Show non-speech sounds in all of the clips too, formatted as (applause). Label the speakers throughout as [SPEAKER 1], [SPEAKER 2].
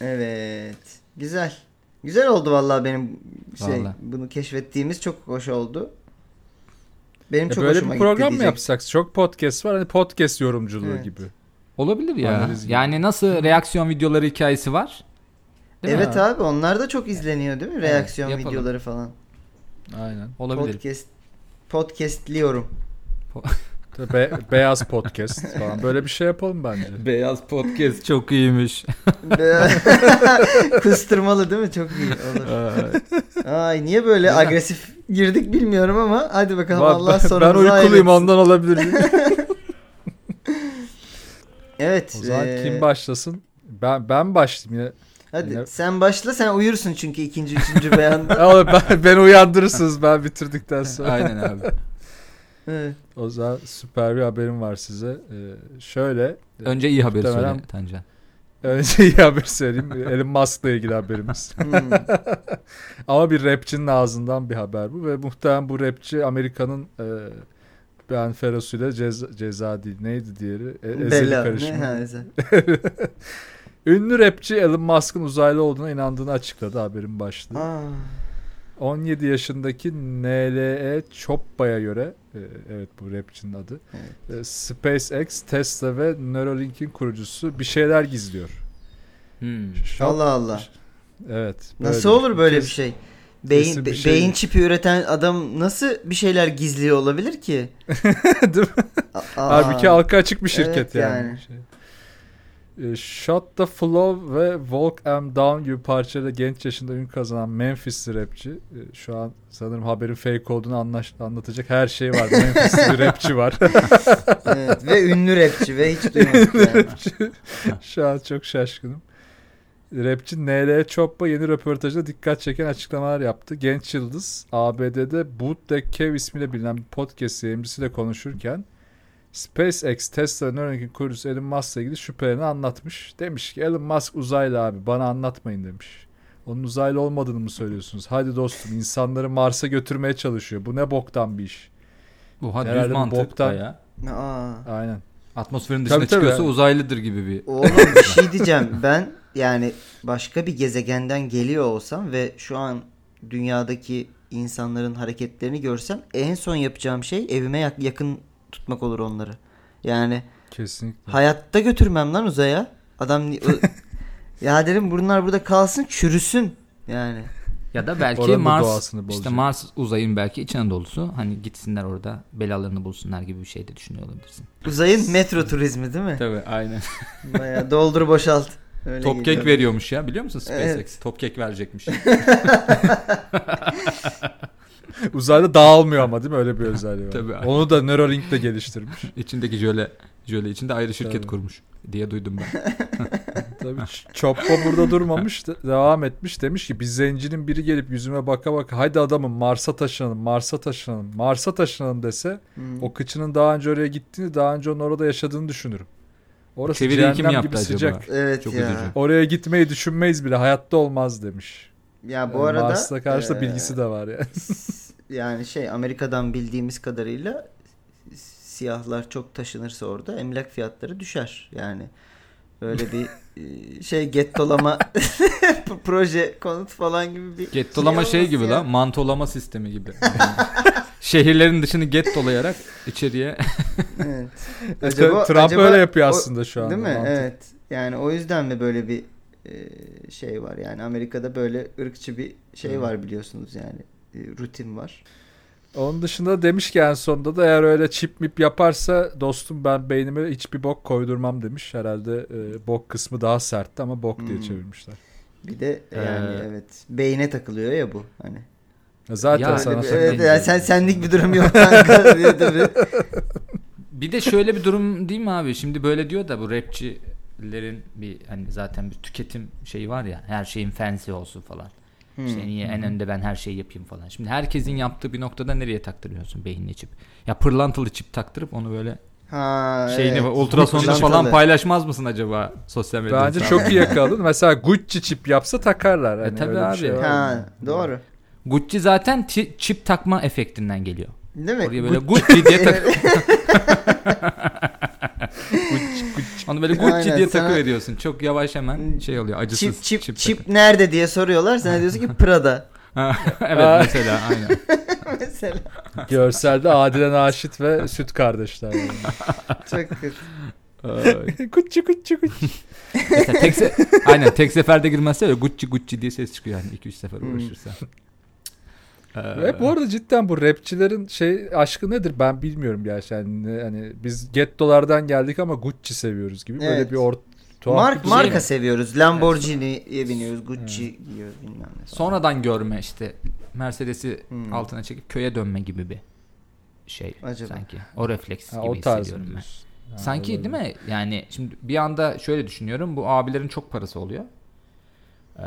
[SPEAKER 1] Evet. Güzel. Güzel oldu vallahi benim şey
[SPEAKER 2] Vallahi.
[SPEAKER 1] bunu keşfettiğimiz çok hoş oldu. Benim
[SPEAKER 3] E
[SPEAKER 1] çok
[SPEAKER 3] böyle
[SPEAKER 1] hoşuma
[SPEAKER 3] bir program
[SPEAKER 1] gitti
[SPEAKER 3] mı
[SPEAKER 1] diyecek.
[SPEAKER 3] yapsak? Çok podcast var. Hani podcast yorumculuğu
[SPEAKER 1] Evet.
[SPEAKER 3] gibi.
[SPEAKER 2] Olabilir ya.
[SPEAKER 3] Analiz gibi.
[SPEAKER 2] Yani nasıl reaksiyon videoları hikayesi var? Değil mi?
[SPEAKER 1] Evet abi onlar da çok izleniyor değil mi? Reaksiyon
[SPEAKER 2] yapalım.
[SPEAKER 1] videoları falan.
[SPEAKER 3] Aynen.
[SPEAKER 2] Olabilir.
[SPEAKER 1] Podcast podcastliyorum. (laughs)
[SPEAKER 3] Be- beyaz podcast falan. Böyle bir şey yapalım bence.
[SPEAKER 2] Beyaz podcast çok iyiymiş. (laughs)
[SPEAKER 1] Kıstırmalı değil mi? Çok iyi olur. Ay niye böyle agresif girdik bilmiyorum ama hadi bakalım
[SPEAKER 3] Ben-
[SPEAKER 1] Allah sonumuzu
[SPEAKER 3] ben uykuluyum ondan olabilir. (laughs)
[SPEAKER 1] Evet.
[SPEAKER 3] o zaman
[SPEAKER 1] ee,
[SPEAKER 3] kim başlasın? Ben ben başlayayım yine.
[SPEAKER 1] Hadi
[SPEAKER 3] Yine-
[SPEAKER 1] sen başla sen uyursun çünkü ikinci üçüncü beyanda. (laughs)
[SPEAKER 3] Ben, beni uyandırırsınız ben bitirdikten sonra.
[SPEAKER 2] Aynen abi.
[SPEAKER 1] Evet.
[SPEAKER 3] O zaman süper bir haberim var size. Ee, şöyle.
[SPEAKER 2] Önce iyi haberi
[SPEAKER 3] Muhtemelen-
[SPEAKER 2] söyle Tancan.
[SPEAKER 3] Önce iyi haber söyleyeyim. Elon Musk'la ilgili haberimiz. (laughs)
[SPEAKER 1] Hmm.
[SPEAKER 3] Ama bir rapçinin ağzından bir haber bu ve muhtemelen bu rapçi Amerika'nın e, Ben Feros'uyla ceza, ceza değil. Neydi diğeri? E, ezeli
[SPEAKER 1] Bella.
[SPEAKER 3] karışımı. (laughs) Ünlü rapçi Elon Musk'ın uzaylı olduğuna inandığını açıkladı haberin başlığı.
[SPEAKER 1] Aa,
[SPEAKER 3] 17 yaşındaki NLE Choppa'ya göre e, evet bu rapçinin adı. e, SpaceX, Tesla ve Neuralink'in kurucusu bir şeyler gizliyor.
[SPEAKER 2] Hmm.
[SPEAKER 3] Şu-
[SPEAKER 1] Allah Allah.
[SPEAKER 3] Evet.
[SPEAKER 1] Nasıl
[SPEAKER 3] böyle
[SPEAKER 1] olur böyle bir şey? Beyin
[SPEAKER 3] bir şey
[SPEAKER 1] beyin çipi üreten adam nasıl bir şeyler gizliyor olabilir ki? (laughs)
[SPEAKER 3] Değil mi?
[SPEAKER 1] Aa,
[SPEAKER 3] Halbuki halka açık bir şirket
[SPEAKER 1] Evet
[SPEAKER 3] yani.
[SPEAKER 1] yani.
[SPEAKER 3] Şey. E, Shot the Flow ve Walk Em Down gibi parçayla genç yaşında ün kazanan Memphisli rapçi. e, Şu an sanırım haberin fake olduğunu anlaş- anlatacak her şey var. Memphisli (laughs) rapçi var. (laughs)
[SPEAKER 1] evet, ve ünlü rapçi ve hiç duymadık yani. (laughs)
[SPEAKER 3] Şu an çok şaşkınım. Rapçi NL Choppa yeni röportajda dikkat çeken açıklamalar yaptı. Genç Yıldız ABD'de Bootleg Kev ismiyle bilinen bir podcast yayıncısıyla konuşurken SpaceX, Tesla ve Neuralink'in kurucusu Elon Musk'la ilgili şüphelerini anlatmış. Demiş ki Elon Musk uzaylı abi bana anlatmayın demiş. Onun uzaylı olmadığını mı söylüyorsunuz? Hadi dostum insanları Mars'a götürmeye çalışıyor. Bu ne boktan bir iş.
[SPEAKER 2] Bu ha
[SPEAKER 3] Herhalde
[SPEAKER 2] düz
[SPEAKER 3] bu
[SPEAKER 2] mantık
[SPEAKER 3] boktan-
[SPEAKER 2] ya.
[SPEAKER 1] Aa.
[SPEAKER 3] Aynen.
[SPEAKER 2] Atmosferin dışına
[SPEAKER 3] Tabii, tabii.
[SPEAKER 2] çıkıyorsa uzaylıdır gibi bir.
[SPEAKER 1] Oğlum bir şey (laughs) diyeceğim. Ben yani başka bir gezegenden geliyor olsam ve şu an dünyadaki insanların hareketlerini görsem en son yapacağım şey evime yak- yakın tutmak olur onları. Yani
[SPEAKER 3] Kesinlikle.
[SPEAKER 1] hayatta götürmem lan uzaya. Adam (laughs) ya derim bunlar burada kalsın çürüsün yani.
[SPEAKER 2] Ya da belki
[SPEAKER 3] Oranın
[SPEAKER 2] Mars işte. Mars uzayın belki İç Anadolu'su. Hani gitsinler orada belalarını bulsunlar gibi bir şey de düşünüyor olabilirsin.
[SPEAKER 1] Uzayın metro turizmi değil mi?
[SPEAKER 2] Tabii aynen.
[SPEAKER 1] Bayağı doldur boşalt. Öyle
[SPEAKER 2] Top
[SPEAKER 1] geliyor.
[SPEAKER 2] kek veriyormuş ya biliyor musun SpaceX?
[SPEAKER 1] Evet.
[SPEAKER 2] Top kek verecekmiş. (laughs) (laughs)
[SPEAKER 3] Uzayda dağılmıyor ama değil mi? Öyle bir özelliği var.
[SPEAKER 2] Tabii.
[SPEAKER 3] Onu da Neuralink'le geliştirmiş. (laughs)
[SPEAKER 2] İçindeki jöle jöle içinde ayrı şirket
[SPEAKER 3] Tabii.
[SPEAKER 2] kurmuş diye duydum ben. (laughs)
[SPEAKER 3] Tabii Ç- Choppa burada durmamış. de- devam etmiş. Demiş ki bir zencinin biri gelip yüzüme baka baka haydi adamım Mars'a taşınalım, Mars'a taşınalım, Mars'a taşınalım dese
[SPEAKER 1] Hmm.
[SPEAKER 3] o kıçının daha önce oraya gittiğini, daha önce onun orada yaşadığını düşünürüm. Orası
[SPEAKER 2] Çeviriyi kim yaptı
[SPEAKER 3] gibi
[SPEAKER 2] acaba?
[SPEAKER 3] sıcak.
[SPEAKER 1] Evet
[SPEAKER 2] Çok
[SPEAKER 1] ya.
[SPEAKER 2] üzücü.
[SPEAKER 3] Oraya gitmeyi düşünmeyiz bile. Hayatta olmaz demiş.
[SPEAKER 1] Ya bu
[SPEAKER 3] Yani
[SPEAKER 1] arada
[SPEAKER 3] Mars'la karşı da
[SPEAKER 1] eee,
[SPEAKER 3] bilgisi de var yani.
[SPEAKER 1] Yani şey Amerika'dan bildiğimiz kadarıyla siyahlar çok taşınırsa orada emlak fiyatları düşer. Yani öyle bir (laughs) e, şey gettolama (laughs) proje konut falan gibi bir
[SPEAKER 2] Gettolama şey
[SPEAKER 1] olması
[SPEAKER 2] gibi
[SPEAKER 1] ya.
[SPEAKER 2] lan mantolama sistemi gibi. (laughs) Şehirlerin dışını gettolayarak içeriye
[SPEAKER 1] Evet.
[SPEAKER 3] Trump
[SPEAKER 1] acaba
[SPEAKER 3] öyle yapıyor
[SPEAKER 1] o-
[SPEAKER 3] aslında şu anda.
[SPEAKER 1] Değil mi?
[SPEAKER 3] Mantık.
[SPEAKER 1] Evet. Yani o yüzden mi böyle bir e, şey var yani Amerika'da böyle ırkçı bir şey
[SPEAKER 3] Evet.
[SPEAKER 1] var biliyorsunuz yani rutin var.
[SPEAKER 3] Onun dışında demiş ki en sonunda da eğer öyle çip mip yaparsa dostum ben beynime hiçbir bok koydurmam demiş. Herhalde e, bok kısmı daha sertti ama bok diye
[SPEAKER 1] Hmm.
[SPEAKER 3] çevirmişler.
[SPEAKER 1] Bir de yani
[SPEAKER 2] Ee,
[SPEAKER 1] evet beyne takılıyor ya bu hani.
[SPEAKER 3] Zaten
[SPEAKER 2] Ya
[SPEAKER 3] sana
[SPEAKER 1] bir- evet, yani sen senlik bir durum yok (laughs) kanka.
[SPEAKER 2] Bir de şöyle bir durum değil mi abi? Şimdi böyle diyor da bu rapçilerin bir hani zaten bir tüketim şeyi var ya. Her şeyin fancy olsun falan.
[SPEAKER 1] Hmm.
[SPEAKER 2] İşte niye en önde ben her şeyi yapayım falan. Şimdi herkesin yaptığı bir noktada nereye taktırıyorsun beynine çip? Ya pırlantılı çip taktırıp onu böyle
[SPEAKER 1] Ha,
[SPEAKER 2] şeyini
[SPEAKER 1] evet.
[SPEAKER 2] ultrasonunu
[SPEAKER 1] Pırlantalı.
[SPEAKER 2] falan paylaşmaz mısın acaba sosyal medyada?
[SPEAKER 3] Bence çok iyi yakaladın. Mesela Gucci çip yapsa takarlar. Hani
[SPEAKER 2] E, tabii abi.
[SPEAKER 3] şey.
[SPEAKER 1] Ha, doğru.
[SPEAKER 2] Gucci zaten çip takma efektinden geliyor.
[SPEAKER 1] Değil mi?
[SPEAKER 2] Oraya böyle
[SPEAKER 1] Bu-
[SPEAKER 2] Gucci diye tak. (laughs) (laughs)
[SPEAKER 3] Gucci, Gucci,
[SPEAKER 2] Onu böyle (laughs) Gucci
[SPEAKER 1] Aynen,
[SPEAKER 2] diye takı veriyorsun. Çok yavaş hemen şey oluyor. Acısız
[SPEAKER 1] Çip çip
[SPEAKER 2] takı.
[SPEAKER 1] çip nerede diye soruyorlar. Sen de diyorsun ki (laughs) Prada.
[SPEAKER 2] Evet
[SPEAKER 3] Aa.
[SPEAKER 2] mesela aynen. (laughs)
[SPEAKER 1] Mesela.
[SPEAKER 3] Görselde Adile Naşit ve Süt kardeşler. Yani.
[SPEAKER 1] Çok kötü.
[SPEAKER 3] Kuçu kuçu.
[SPEAKER 2] Mesela tek se- aynen tek seferde girmezse öyle Gucci Gucci diye ses çıkıyor yani 2-3 sefer
[SPEAKER 1] Hmm.
[SPEAKER 2] uğraşırsa. Ee,
[SPEAKER 3] Ve bu arada cidden bu rapçilerin şey aşkı nedir ben bilmiyorum gerçekten. Yani, hani biz gettolardan geldik ama Gucci seviyoruz gibi böyle
[SPEAKER 1] Evet.
[SPEAKER 3] bir or tuhaf
[SPEAKER 1] Mark,
[SPEAKER 3] bir
[SPEAKER 2] şey
[SPEAKER 1] marka
[SPEAKER 2] mi?
[SPEAKER 1] seviyoruz. Lamborghini'ye biniyoruz. Gucci giyiyoruz bilmem ne.
[SPEAKER 2] sonradan görme işte Mercedes'i
[SPEAKER 1] Hmm.
[SPEAKER 2] altına çekip köye dönme gibi bir şey
[SPEAKER 1] Acaba.
[SPEAKER 2] sanki. O refleks
[SPEAKER 3] Ha,
[SPEAKER 2] gibi
[SPEAKER 3] o
[SPEAKER 2] hissediyorum ben.
[SPEAKER 3] Ha,
[SPEAKER 2] Sanki
[SPEAKER 3] olabilir.
[SPEAKER 2] değil mi? Yani şimdi bir anda şöyle düşünüyorum. Bu abilerin çok parası oluyor. Ee,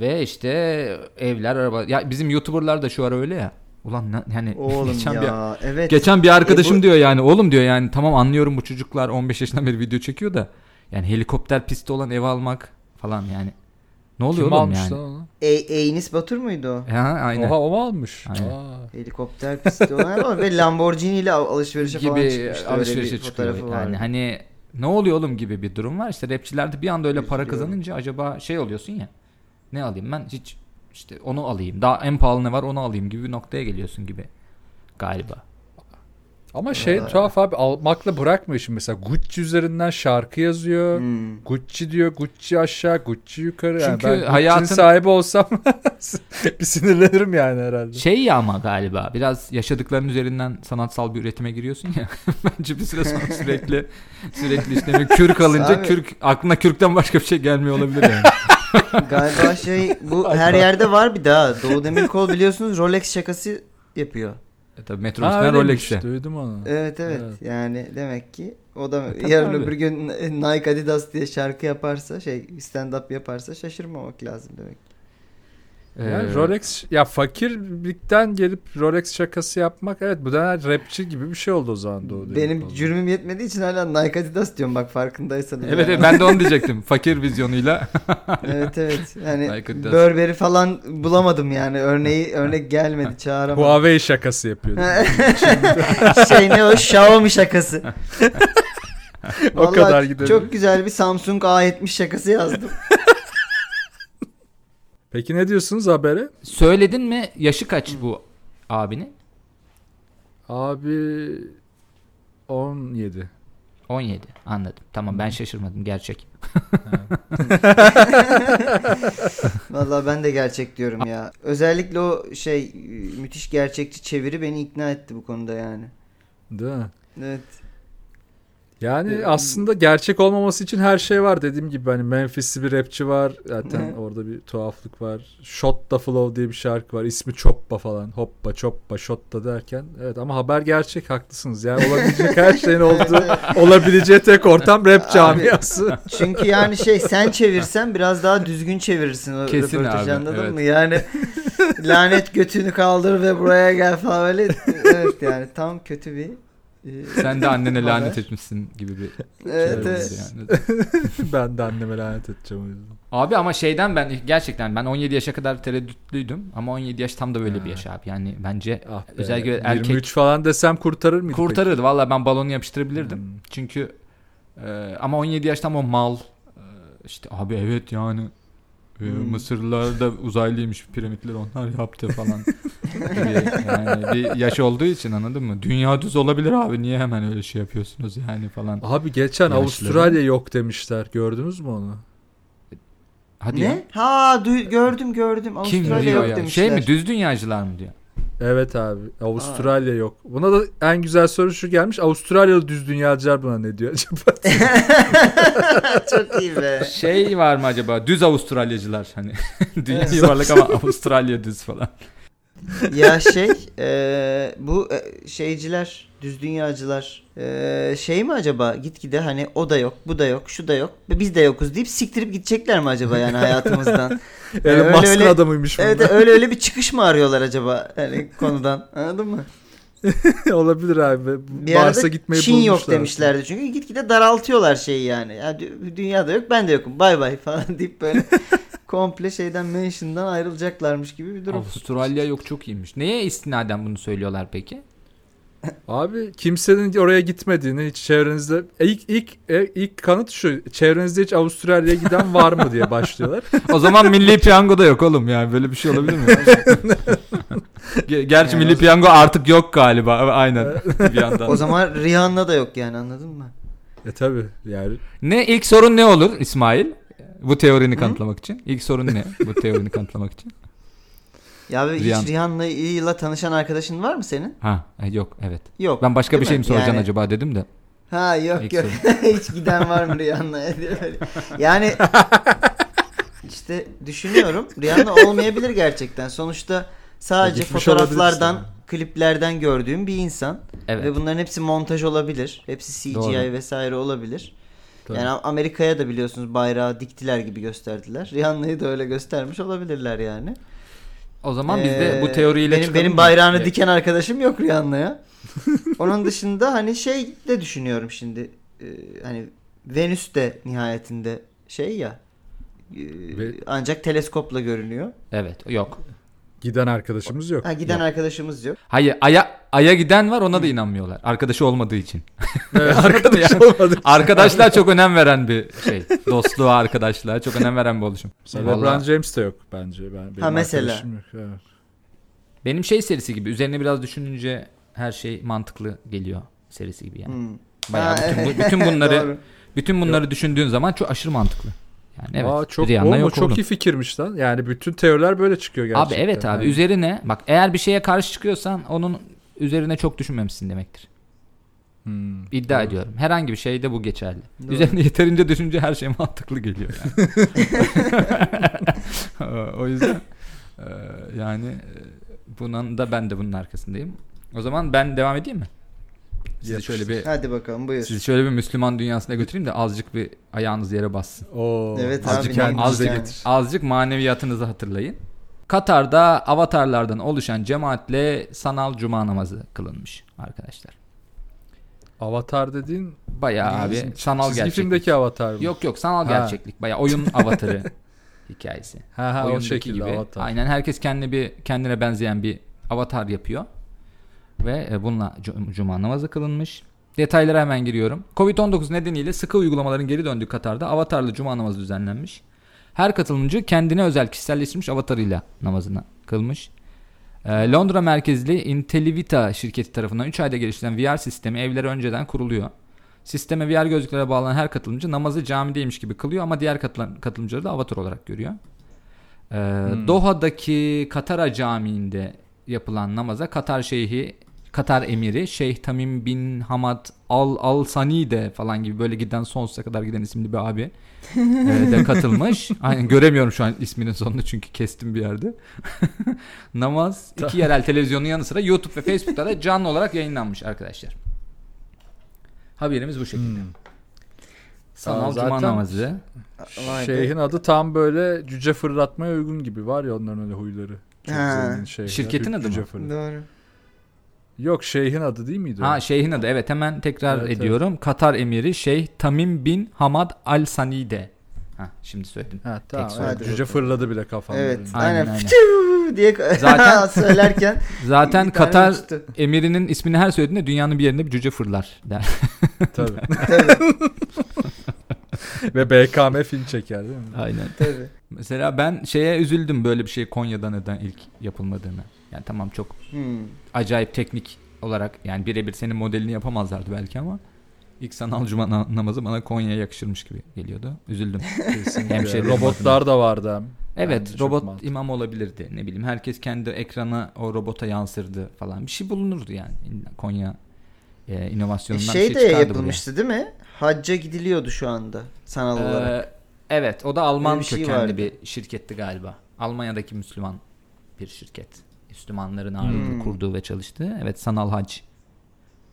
[SPEAKER 2] Ve işte evler, araba. Ya bizim YouTuber'lar da şu ara öyle ya. Ulan ne- yani (laughs)
[SPEAKER 1] Oğlum
[SPEAKER 2] geçen bir
[SPEAKER 1] ya evet.
[SPEAKER 2] geçen bir arkadaşım
[SPEAKER 1] E bu-
[SPEAKER 2] diyor yani oğlum diyor yani tamam anlıyorum bu çocuklar 15 yaşından beri video çekiyor da yani helikopter pisti olan ev almak falan yani. Ne oluyor
[SPEAKER 3] Kim
[SPEAKER 2] oğlum yani?
[SPEAKER 3] onu?
[SPEAKER 1] E, Enis Batur muydu o?
[SPEAKER 2] Ha, aynen.
[SPEAKER 3] Oha o mu almış?
[SPEAKER 2] Aynen.
[SPEAKER 3] Aa.
[SPEAKER 1] Helikopter pisti olan ama ve Lamborghini ile al- alışverişe falan
[SPEAKER 2] gibi
[SPEAKER 1] çıkmıştı. Öyle
[SPEAKER 2] alışverişe
[SPEAKER 1] bir
[SPEAKER 2] çıkıyor. Yani hani ne oluyor oğlum gibi bir durum var. İşte rapçilerde bir anda öyle para kazanınca acaba şey oluyorsun ya. Ne alayım ben hiç işte onu alayım. Daha en pahalı ne var onu alayım gibi bir noktaya geliyorsun gibi galiba.
[SPEAKER 3] Ama şey
[SPEAKER 1] Aa.
[SPEAKER 3] tuhaf abi almakla bırakmıyor şimdi mesela Gucci üzerinden şarkı yazıyor.
[SPEAKER 1] Hmm.
[SPEAKER 3] Gucci diyor Gucci aşağı Gucci yukarı. yani
[SPEAKER 2] Çünkü
[SPEAKER 3] ben Gucci'nin
[SPEAKER 2] hayatın-
[SPEAKER 3] sahibi olsam (laughs) bir sinirlenirim yani herhalde.
[SPEAKER 2] Şey ya ama galiba biraz yaşadıkların üzerinden sanatsal bir üretime giriyorsun ya. (laughs) Bence bir süre sonra sürekli sürekli işte kürk alınca
[SPEAKER 1] Abi-
[SPEAKER 2] kürk aklına kürkten başka bir şey gelmiyor olabilir yani. (laughs)
[SPEAKER 1] Galiba şey bu her yerde var bir daha. Doğu Demirkol biliyorsunuz Rolex şakası yapıyor.
[SPEAKER 2] E tabii metrobüsten Rolex'e.
[SPEAKER 3] Duydum onu.
[SPEAKER 1] Evet evet.
[SPEAKER 3] Evet.
[SPEAKER 1] Yani demek ki o da
[SPEAKER 2] tabii
[SPEAKER 1] yarın
[SPEAKER 2] abi.
[SPEAKER 1] öbür gün Nike Adidas diye şarkı yaparsa şey stand up yaparsa şaşırmamak lazım demek.
[SPEAKER 3] Yani
[SPEAKER 2] Ee,
[SPEAKER 3] Rolex ya fakirlikten gelip Rolex şakası yapmak evet bu da rapçi gibi bir şey oldu o zaman Doğu
[SPEAKER 1] Benim
[SPEAKER 3] Demirkol'da.
[SPEAKER 1] cürmüm yetmediği için hala Nike Adidas diyorum bak farkındaysanız.
[SPEAKER 2] Evet,
[SPEAKER 1] yani.
[SPEAKER 2] evet ben de onu diyecektim. Fakir vizyonuyla. (laughs)
[SPEAKER 1] evet evet. Yani
[SPEAKER 2] Nike Adidas.
[SPEAKER 1] Burberry falan bulamadım yani. Örneği örnek gelmedi (laughs) çağıramadım.
[SPEAKER 3] Huawei şakası yapıyordu. (laughs)
[SPEAKER 1] şey ne o Xiaomi şakası.
[SPEAKER 3] o
[SPEAKER 1] Vallahi
[SPEAKER 3] kadar gidelim.
[SPEAKER 1] Çok güzel bir Samsung A70 şakası yazdım.
[SPEAKER 3] Peki ne diyorsunuz habere?
[SPEAKER 2] Söyledin mi yaşı kaç bu abinin?
[SPEAKER 3] Abi 17.
[SPEAKER 2] 17 anladım. Tamam ben şaşırmadım gerçek. (laughs)
[SPEAKER 1] Vallahi ben de gerçek diyorum ya. Özellikle o şey müthiş gerçekçi çeviri beni ikna etti bu konuda yani.
[SPEAKER 3] Değil mi?
[SPEAKER 1] Evet.
[SPEAKER 3] Yani
[SPEAKER 1] Ee,
[SPEAKER 3] aslında gerçek olmaması için her şey var dediğim gibi hani Memphis'li bir rapçi var zaten
[SPEAKER 1] Hı.
[SPEAKER 3] orada bir tuhaflık var. Shot da Flow diye bir şarkı var ismi Choppa falan hoppa choppa shotta derken evet ama haber gerçek haklısınız yani olabilecek her şeyin olduğu (laughs) olabileceği tek ortam rap camiası.
[SPEAKER 1] Çünkü yani şey sen çevirsen biraz daha düzgün çevirirsin o
[SPEAKER 2] Kesin
[SPEAKER 1] röportajı
[SPEAKER 2] abi,
[SPEAKER 1] anladın
[SPEAKER 2] evet.
[SPEAKER 1] mı? Yani lanet götünü kaldır ve buraya gel falan öyle. Evet yani tam kötü bir
[SPEAKER 2] Sen de annene (laughs) lanet etmişsin gibi bir
[SPEAKER 1] Evet,
[SPEAKER 2] şey
[SPEAKER 1] evet.
[SPEAKER 2] yani. (laughs)
[SPEAKER 3] ben de anneme lanet edeceğim o yüzden.
[SPEAKER 2] Abi ama şeyden ben gerçekten ben 17 yaşa kadar tereddütlüydüm ama 17 yaş tam da böyle bir yaş abi. Yani bence
[SPEAKER 3] Ah be,
[SPEAKER 2] Özellikle
[SPEAKER 3] 23
[SPEAKER 2] erkek-
[SPEAKER 3] falan desem kurtarır mıydı?
[SPEAKER 2] kurtarırdı. Vallahi ben balonu yapıştırabilirdim.
[SPEAKER 3] Hmm.
[SPEAKER 2] Çünkü e, ama 17 yaş tam o mal e, işte abi evet yani
[SPEAKER 1] Hmm.
[SPEAKER 2] Mısırlılar da (laughs) uzaylıymış piramitler onlar yaptı falan (laughs) gibi yani bir yaş olduğu için anladın mı? Dünya düz olabilir abi niye hemen öyle şey yapıyorsunuz yani falan.
[SPEAKER 3] Abi geçen
[SPEAKER 2] Yaşları.
[SPEAKER 3] Avustralya yok demişler. Gördünüz mü onu?
[SPEAKER 2] Hadi ya.
[SPEAKER 1] ne? Ha duy- gördüm gördüm.
[SPEAKER 2] Kim
[SPEAKER 1] Avustralya
[SPEAKER 2] diyor
[SPEAKER 1] yok
[SPEAKER 2] ya?
[SPEAKER 1] demişler.
[SPEAKER 2] Şey mi düz dünyacılar mı diyor?
[SPEAKER 3] Evet abi. Avustralya yok. Buna da en güzel soru şu gelmiş. Avustralyalı düz dünyacılar buna ne diyor acaba? (laughs) (laughs)
[SPEAKER 1] Çok iyi be.
[SPEAKER 2] Şey var mı acaba? Düz Avustralyacılar hani. (laughs) Dünya
[SPEAKER 1] Evet.
[SPEAKER 2] yuvarlak ama Avustralya düz falan.
[SPEAKER 1] Ya şey e, bu e, şeyciler düz dünyacılar e, şey mi acaba gitgide hani o da yok bu da yok şu da yok biz de yokuz deyip siktirip gidecekler mi acaba yani hayatımızdan?
[SPEAKER 3] Elon (laughs)
[SPEAKER 1] öyle
[SPEAKER 3] Musk'ın
[SPEAKER 1] öyle-
[SPEAKER 3] adamıymış bunlar.
[SPEAKER 1] evet öyle öyle bir çıkış mı arıyorlar acaba yani konudan anladın mı? (laughs)
[SPEAKER 3] Olabilir abi.
[SPEAKER 1] Bir arada
[SPEAKER 3] gitmeyi
[SPEAKER 1] Çin yok demişlerdi çünkü gitgide daraltıyorlar şeyi yani. Ya, dü- dünyada yok ben de yokum bay bay falan (laughs) deyip böyle komple şeyden mention'dan ayrılacaklarmış gibi bir durum.
[SPEAKER 2] Avustralya yok çok iyiymiş. Neye istinaden bunu söylüyorlar peki?
[SPEAKER 3] Abi kimsenin oraya gitmediğini hiç çevrenizde e, ilk ilk e, ilk kanıt şu çevrenizde hiç Avustralya'ya giden var mı diye başlıyorlar. (laughs)
[SPEAKER 2] O zaman milli piyango da yok oğlum yani böyle bir şey olabilir mi? (laughs) Ge- Gerçi
[SPEAKER 1] Yani
[SPEAKER 2] milli
[SPEAKER 1] o-
[SPEAKER 2] piyango artık yok galiba. Aynen (laughs) bir yandan.
[SPEAKER 1] O zaman Rihanna da yok yani anladın mı?
[SPEAKER 3] e tabi yani
[SPEAKER 2] Ne ilk sorun ne olur İsmail? Bu teorini kanıtlamak için. İlk sorun ne bu teorini kanıtlamak için? (laughs)
[SPEAKER 1] Ya hiç
[SPEAKER 2] Rihanna.
[SPEAKER 1] Rihanna'yla tanışan arkadaşın var mı senin?
[SPEAKER 2] Ha e, yok evet.
[SPEAKER 1] Yok.
[SPEAKER 2] Ben başka bir şey mi soracaksın
[SPEAKER 1] Yani-
[SPEAKER 2] acaba dedim de.
[SPEAKER 1] Ha yok
[SPEAKER 2] İlk
[SPEAKER 1] yok. (laughs) Hiç giden var mı Rihanna'ya. (laughs) Yani işte düşünüyorum. Rihanna olmayabilir gerçekten. Sonuçta sadece
[SPEAKER 3] Gitmiş
[SPEAKER 1] fotoğraflardan, kliplerden gördüğüm bir insan.
[SPEAKER 2] Evet.
[SPEAKER 1] Ve bunların hepsi montaj olabilir. Hepsi CGI
[SPEAKER 2] Doğru.
[SPEAKER 1] vesaire olabilir.
[SPEAKER 3] Tabii.
[SPEAKER 1] Yani Amerika'ya da biliyorsunuz bayrağı diktiler gibi gösterdiler. (laughs) Rihanna'yı da öyle göstermiş olabilirler yani.
[SPEAKER 2] O zaman biz de bu
[SPEAKER 1] Ee,
[SPEAKER 2] teoriyle
[SPEAKER 1] benim, benim bayrağını
[SPEAKER 2] Evet.
[SPEAKER 1] diken arkadaşım yok Rihanna'ya. (laughs) Onun dışında hani şey de düşünüyorum şimdi. Ee, hani Venüs de nihayetinde şey ya. e,
[SPEAKER 3] Ve-
[SPEAKER 1] ancak teleskopla görünüyor.
[SPEAKER 2] Evet yok.
[SPEAKER 3] Giden arkadaşımız yok.
[SPEAKER 1] Ha giden
[SPEAKER 3] Yok.
[SPEAKER 1] arkadaşımız yok.
[SPEAKER 2] Hayır aya aya giden var ona da inanmıyorlar. Arkadaşı olmadığı için. (laughs)
[SPEAKER 3] Evet, (laughs)
[SPEAKER 2] Arkadaş
[SPEAKER 3] arkadaş olmadı.
[SPEAKER 2] Arkadaşlar çok önem veren bir şey. Dostluğa, arkadaşlığa çok önem veren bir oluşum. Vallahi-
[SPEAKER 3] LeBron James de yok bence. Ben, benim
[SPEAKER 1] Ha, mesela.
[SPEAKER 3] yok, evet.
[SPEAKER 2] Benim şey serisi gibi. Üzerine biraz düşününce her şey mantıklı geliyor serisi gibi yani.
[SPEAKER 1] Hmm.
[SPEAKER 2] Bayağı
[SPEAKER 1] Ha,
[SPEAKER 2] bütün, bu-
[SPEAKER 1] evet.
[SPEAKER 2] bütün (laughs) bunları bütün bunları düşündüğün zaman çok aşırı mantıklı. Yani evet.
[SPEAKER 3] Aa, çok, o
[SPEAKER 2] yok
[SPEAKER 3] çok iyi fikirmiş lan. Yani bütün teoriler böyle çıkıyor gerçekten.
[SPEAKER 2] Abi evet abi
[SPEAKER 3] Yani-
[SPEAKER 2] üzerine bak eğer bir şeye karşı çıkıyorsan onun üzerine çok düşünmemişsin demektir.
[SPEAKER 3] Hmm,
[SPEAKER 2] İddia
[SPEAKER 3] doğru.
[SPEAKER 2] ediyorum. Herhangi bir şeyde bu geçerli.
[SPEAKER 1] Doğru.
[SPEAKER 2] Üzerine yeterince düşünce her şey mantıklı geliyor yani. (laughs) (laughs) o yüzden e, yani e, bunun da ben de bunun arkasındayım. O zaman ben devam edeyim mi? Sizi
[SPEAKER 3] Yapıştır.
[SPEAKER 2] şöyle bir
[SPEAKER 1] Hadi bakalım buyur.
[SPEAKER 2] sizi şöyle bir Müslüman dünyasına götüreyim de azıcık bir ayağınız yere bassın.
[SPEAKER 3] Oo,
[SPEAKER 1] Evet abi,
[SPEAKER 3] azıcık
[SPEAKER 1] neymiş
[SPEAKER 3] kendinize
[SPEAKER 2] azıcık,
[SPEAKER 1] yani?
[SPEAKER 3] getir.
[SPEAKER 2] azıcık maneviyatınızı hatırlayın. Katar'da avatarlardan oluşan cemaatle sanal cuma namazı kılınmış arkadaşlar.
[SPEAKER 3] Avatar dediğin
[SPEAKER 2] Bayağı abi
[SPEAKER 3] Bizim
[SPEAKER 2] sanal
[SPEAKER 3] çizgi
[SPEAKER 2] gerçeklik.
[SPEAKER 3] filmdeki avatar mı?
[SPEAKER 2] Yok yok sanal
[SPEAKER 3] Ha.
[SPEAKER 2] gerçeklik. Bayağı oyun (laughs) avatarı hikayesi.
[SPEAKER 3] Ha ha o şekilde
[SPEAKER 2] gibi.
[SPEAKER 3] avatar.
[SPEAKER 2] Aynen herkes kendi bir kendine benzeyen bir avatar yapıyor. Ve e, bununla cu- cuma namazı kılınmış. Detaylara hemen giriyorum. Covid-19 nedeniyle sıkı uygulamaların geri döndüğü Katar'da avatarlı cuma namazı düzenlenmiş. Her katılımcı kendine özel kişiselleştirilmiş avatarıyla namazını kılmış. E, Londra merkezli Intellivita şirketi tarafından 3 ayda geliştirilen VR sistemi evlere önceden kuruluyor. Sisteme VR gözlüklere bağlanan her katılımcı namazı camideymiş gibi kılıyor ama diğer katılan, katılımcıları da avatar olarak görüyor. Ee, Doha'daki Katara Camii'nde yapılan namaza Katar Şeyhi Katar emiri Şeyh Tamim bin Hamad Al Al Sanide falan gibi böyle giden sonsuza kadar giden isimli bir abi e, de (laughs) katılmış. Aynen göremiyorum şu an isminin sonunu çünkü kestim bir yerde. (laughs) Namaz iki yerel televizyonun yanı sıra YouTube ve Facebook'ta da canlı olarak yayınlanmış arkadaşlar. Haberimiz bu şekilde.
[SPEAKER 3] Hmm.
[SPEAKER 2] Sanal
[SPEAKER 3] Aa,
[SPEAKER 2] cuma
[SPEAKER 3] zaten-
[SPEAKER 2] namazı.
[SPEAKER 3] Şeyhin adı tam böyle cüce fırlatmaya uygun gibi. Var ya onların öyle huyları. Çok zengin şeyler.
[SPEAKER 2] Şirketin adı
[SPEAKER 3] Cüce
[SPEAKER 2] mı?
[SPEAKER 3] fırlat-
[SPEAKER 1] Doğru.
[SPEAKER 3] Yok şeyhin adı değil miydi? o?
[SPEAKER 2] Ha şeyhin adı evet hemen tekrar
[SPEAKER 3] Evet,
[SPEAKER 2] ediyorum. Katar emiri Şeyh Tamim bin Hamad Al Sanide. Ha şimdi söyledim.
[SPEAKER 3] Ha, tamam.
[SPEAKER 2] Tek
[SPEAKER 3] evet, cüce fırladı bile kafamda.
[SPEAKER 1] Evet.
[SPEAKER 2] Aynen,
[SPEAKER 1] Aynen. diye
[SPEAKER 2] Zaten- (laughs)
[SPEAKER 1] söylerken (laughs)
[SPEAKER 2] Zaten Katar
[SPEAKER 1] uçtu.
[SPEAKER 2] emirinin ismini her söylediğinde dünyanın bir yerinde bir cüce fırlar der. (laughs)
[SPEAKER 3] Tabii.
[SPEAKER 1] Tabii,
[SPEAKER 3] Ve BKM film çeker değil mi?
[SPEAKER 2] Aynen.
[SPEAKER 1] tabii.
[SPEAKER 2] Mesela ben şeye üzüldüm böyle bir şey Konya'da neden ilk yapılmadığını. Yani tamam çok
[SPEAKER 1] Hmm.
[SPEAKER 2] acayip teknik olarak yani birebir senin modelini yapamazlardı belki ama ilk sanal cuma na- namazı bana Konya'ya yakışırmış gibi geliyordu. Üzüldüm. (laughs) Hemşehrilerim
[SPEAKER 3] Robotlar da vardı.
[SPEAKER 2] Evet
[SPEAKER 3] çok
[SPEAKER 2] robot
[SPEAKER 3] mantıklı.
[SPEAKER 2] imam olabilirdi ne bileyim herkes kendi ekrana o robota yansırdı falan bir şey bulunurdu yani Konya e,
[SPEAKER 1] E,
[SPEAKER 2] inovasyonundan
[SPEAKER 1] şey
[SPEAKER 2] bir
[SPEAKER 1] de
[SPEAKER 2] şey çıkardı
[SPEAKER 1] yapılmıştı değil mi? Hacca gidiliyordu şu anda sanal
[SPEAKER 2] buraya.
[SPEAKER 1] olarak.
[SPEAKER 2] Ee, evet o da Alman
[SPEAKER 1] Öyle bir şey
[SPEAKER 2] kökenli
[SPEAKER 1] vardı.
[SPEAKER 2] bir şirketti galiba Almanya'daki Müslüman bir şirket Müslümanların ağırlıklı
[SPEAKER 1] Hmm.
[SPEAKER 2] kurduğu ve çalıştığı evet sanal hac